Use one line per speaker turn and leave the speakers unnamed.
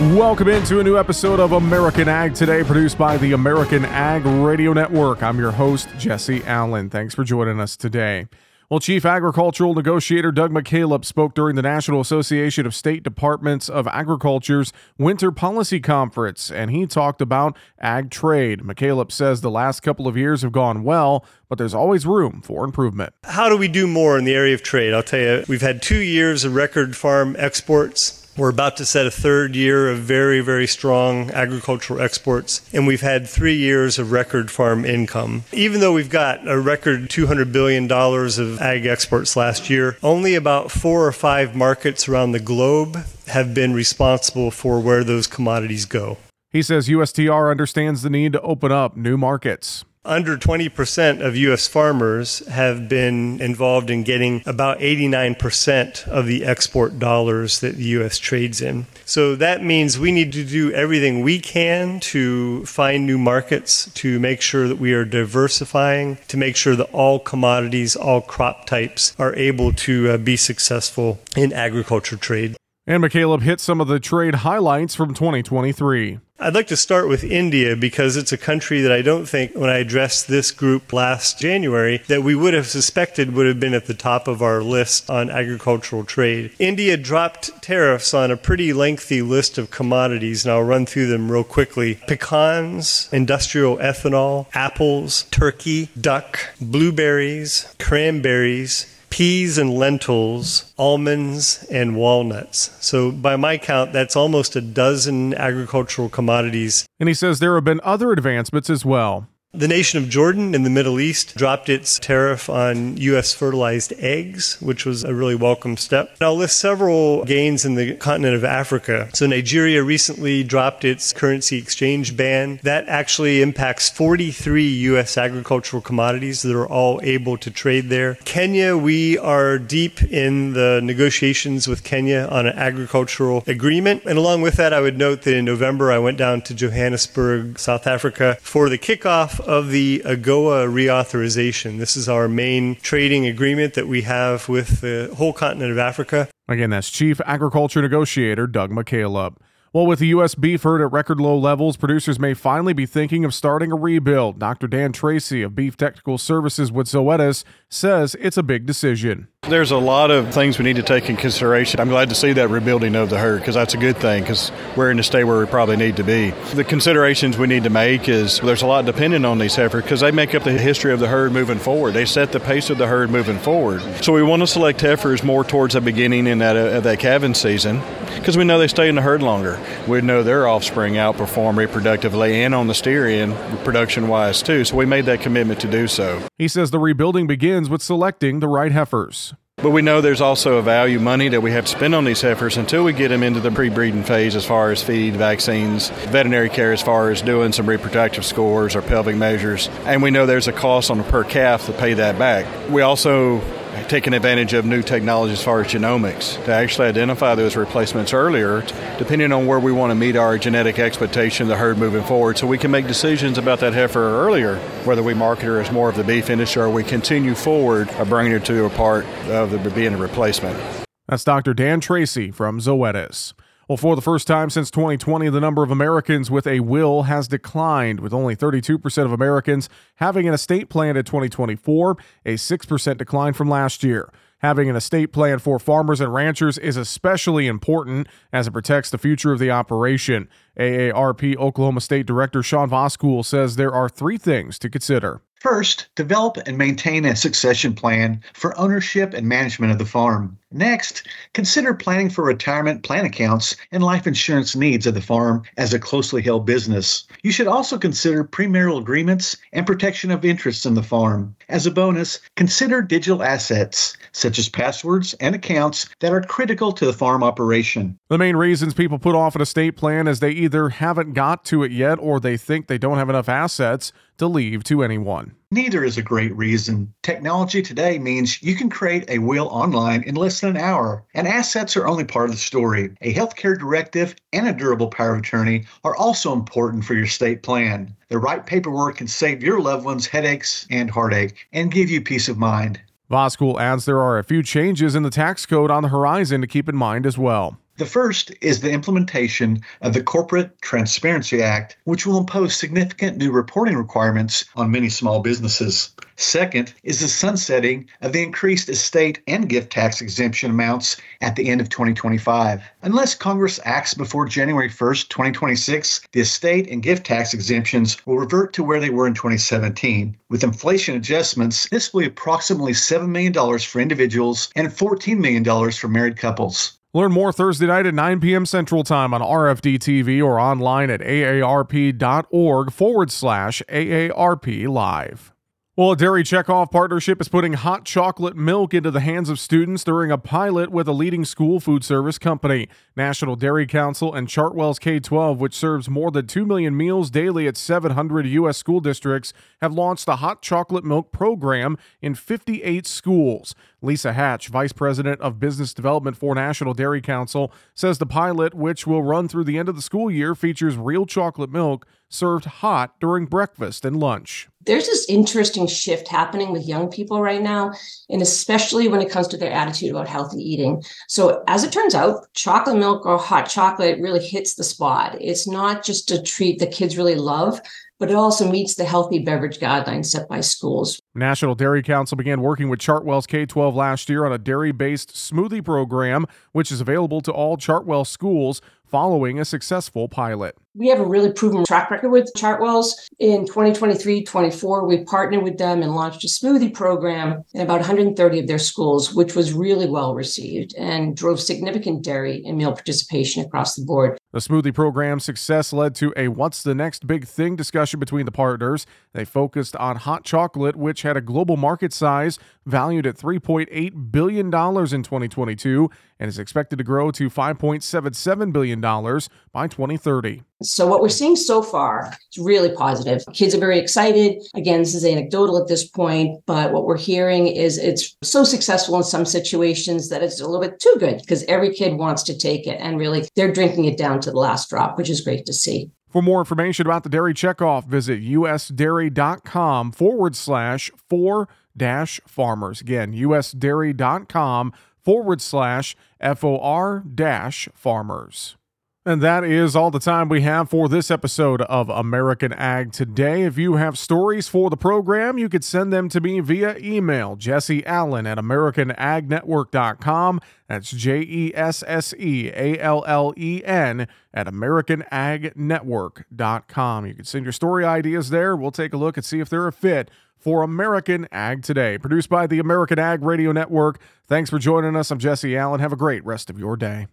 Welcome into a new episode of American Ag Today, produced by the American Ag Radio Network. I'm your host, Jesse Allen. Thanks for joining us today. Well, Chief Agricultural Negotiator Doug McKalip spoke during the National Association of State Departments of Agriculture's Winter Policy Conference, and he talked about ag trade. McKalip says the last couple of years have gone well, but there's always room for improvement.
How do we do more in the area of trade? I'll tell you, we've had two years of record farm exports. We're about to set a third year of very, very strong agricultural exports, and we've had three years of record farm income. Even though we've got a record $200 billion of ag exports last year, only about four or five markets around the globe have been responsible for where those commodities go.
He says USTR understands the need to open up new markets.
Under 20% of U.S. farmers have been involved in getting about 89% of the export dollars that the U.S. trades in. So that means we need to do everything we can to find new markets, to make sure that we are diversifying, to make sure that all commodities, all crop types are able to uh, be successful in agriculture trade.
And McKalip hit some of the trade highlights from 2023.
I'd like to start with India because it's a country that I don't think, when I addressed this group last January, that we would have suspected would have been at the top of our list on agricultural trade. India dropped tariffs on a pretty lengthy list of commodities, and I'll run through them real quickly pecans, industrial ethanol, apples, turkey, duck, blueberries, cranberries, peas and lentils, almonds, and walnuts. So, by my count, that's almost a dozen agricultural commodities.
And he says there have been other advancements as well.
The nation of Jordan in the Middle East dropped its tariff on U.S. fertilized eggs, which was a really welcome step. I'll list several gains in the continent of Africa. So, Nigeria recently dropped its currency exchange ban. That actually impacts 43 U.S. agricultural commodities that are all able to trade there. Kenya, we are deep in the negotiations with Kenya on an agricultural agreement. And along with that, I would note that in November, I went down to Johannesburg, South Africa for the kickoff of the AGOA reauthorization. This is our main trading agreement that we have with the whole continent of Africa.
Again, that's Chief Agriculture Negotiator Doug McKalip. Well, with the U.S. beef herd at record low levels, producers may finally be thinking of starting a rebuild. Dr. Dan Tracy of Beef Technical Services with Zoetis says it's a big decision.
There's a lot of things we need to take in consideration. I'm glad to see that rebuilding of the herd because that's a good thing because we're in a state where we probably need to be. The considerations we need to make is there's a lot dependent on these heifers because they make up the history of the herd moving forward. They set the pace of the herd moving forward. So we want to select heifers more towards the beginning in that, uh, that calving season because we know they stay in the herd longer. We know their offspring outperform reproductively and on the steer end production wise too. So we made that commitment to do so.
He says the rebuilding begins with selecting the right heifers.
But we know there's also a value money that we have to spend on these heifers until we get them into the pre-breeding phase as far as feed, vaccines, veterinary care as far as doing some reproductive scores or pelvic measures. And we know there's a cost on a per calf to pay that back. We also taking advantage of new technology as far as genomics to actually identify those replacements earlier, depending on where we want to meet our genetic expectation of the herd moving forward, so we can make decisions about that heifer earlier, whether we market her as more of the beef industry or we continue forward of bringing her to a part of the being a replacement.
That's Dr. Dan Tracy from Zoetis. Well, for the first time since 2020, the number of Americans with a will has declined, with only 32% of Americans having an estate plan in 2024, a 6% decline from last year. Having an estate plan for farmers and ranchers is especially important as it protects the future of the operation. AARP Oklahoma State Director Sean Voskuhl says there are three things to consider.
First, develop and maintain a succession plan for ownership and management of the farm. Next, consider planning for retirement plan accounts and life insurance needs of the farm as a closely held business. You should also consider premarital agreements and protection of interests in the farm. As a bonus, consider digital assets, such as passwords and accounts that are critical to the farm operation.
The main reasons people put off an estate plan is they either haven't got to it yet or they think they don't have enough assets to leave to anyone.
Neither is a great reason. Technology today means you can create a will online in less than an hour, and assets are only part of the story. A healthcare directive and a durable power of attorney are also important for your state plan. The right paperwork can save your loved ones headaches and heartache and give you peace of mind.
Voskuhl adds there are a few changes in the tax code on the horizon to keep in mind as well.
The first is the implementation of the Corporate Transparency Act, which will impose significant new reporting requirements on many small businesses. Second is the sunsetting of the increased estate and gift tax exemption amounts at the end of 2025. Unless Congress acts before January 1st, 2026, the estate and gift tax exemptions will revert to where they were in 2017. With inflation adjustments, this will be approximately $7 million for individuals and $14 million for married couples.
Learn more Thursday night at 9 p.m. Central Time on RFD TV or online at aarp.org forward slash AARP Live. Well, a Dairy Checkoff partnership is putting hot chocolate milk into the hands of students during a pilot with a leading school food service company. National Dairy Council and Chartwell's K 12, which serves more than 2 million meals daily at 700 U.S. school districts, have launched a hot chocolate milk program in 58 schools. Lisa Hatch, Vice President of Business Development for National Dairy Council, says the pilot, which will run through the end of the school year, features real chocolate milk served hot during breakfast and lunch.
There's this interesting shift happening with young people right now, and especially when it comes to their attitude about healthy eating. So, as it turns out, chocolate milk or hot chocolate really hits the spot. It's not just a treat that kids really love, but it also meets the healthy beverage guidelines set by schools.
National Dairy Council began working with Chartwell's K 12 last year on a dairy based smoothie program, which is available to all Chartwell schools following a successful pilot.
We have a really proven track record with Chartwells. In 2023 24, we partnered with them and launched a smoothie program in about 130 of their schools, which was really well received and drove significant dairy and meal participation across the board.
The smoothie program's success led to a what's the next big thing discussion between the partners. They focused on hot chocolate, which had a global market size valued at $3.8 billion in 2022 and is expected to grow to $5.77 billion by 2030.
So, what we're seeing so far is really positive. Kids are very excited. Again, this is anecdotal at this point, but what we're hearing is it's so successful in some situations that it's a little bit too good because every kid wants to take it and really they're drinking it down to the last drop, which is great to see.
For more information about the dairy checkoff, visit usdairy.com forward slash four dash farmers. Again, usdairy.com forward slash FOR dash farmers. And that is all the time we have for this episode of American Ag Today. If you have stories for the program, you could send them to me via email, Jesse Allen at AmericanAgNetwork.com. That's J E S S E A L L E N at AmericanAgNetwork.com. You can send your story ideas there. We'll take a look and see if they're a fit for American Ag Today. Produced by the American Ag Radio Network. Thanks for joining us. I'm Jesse Allen. Have a great rest of your day.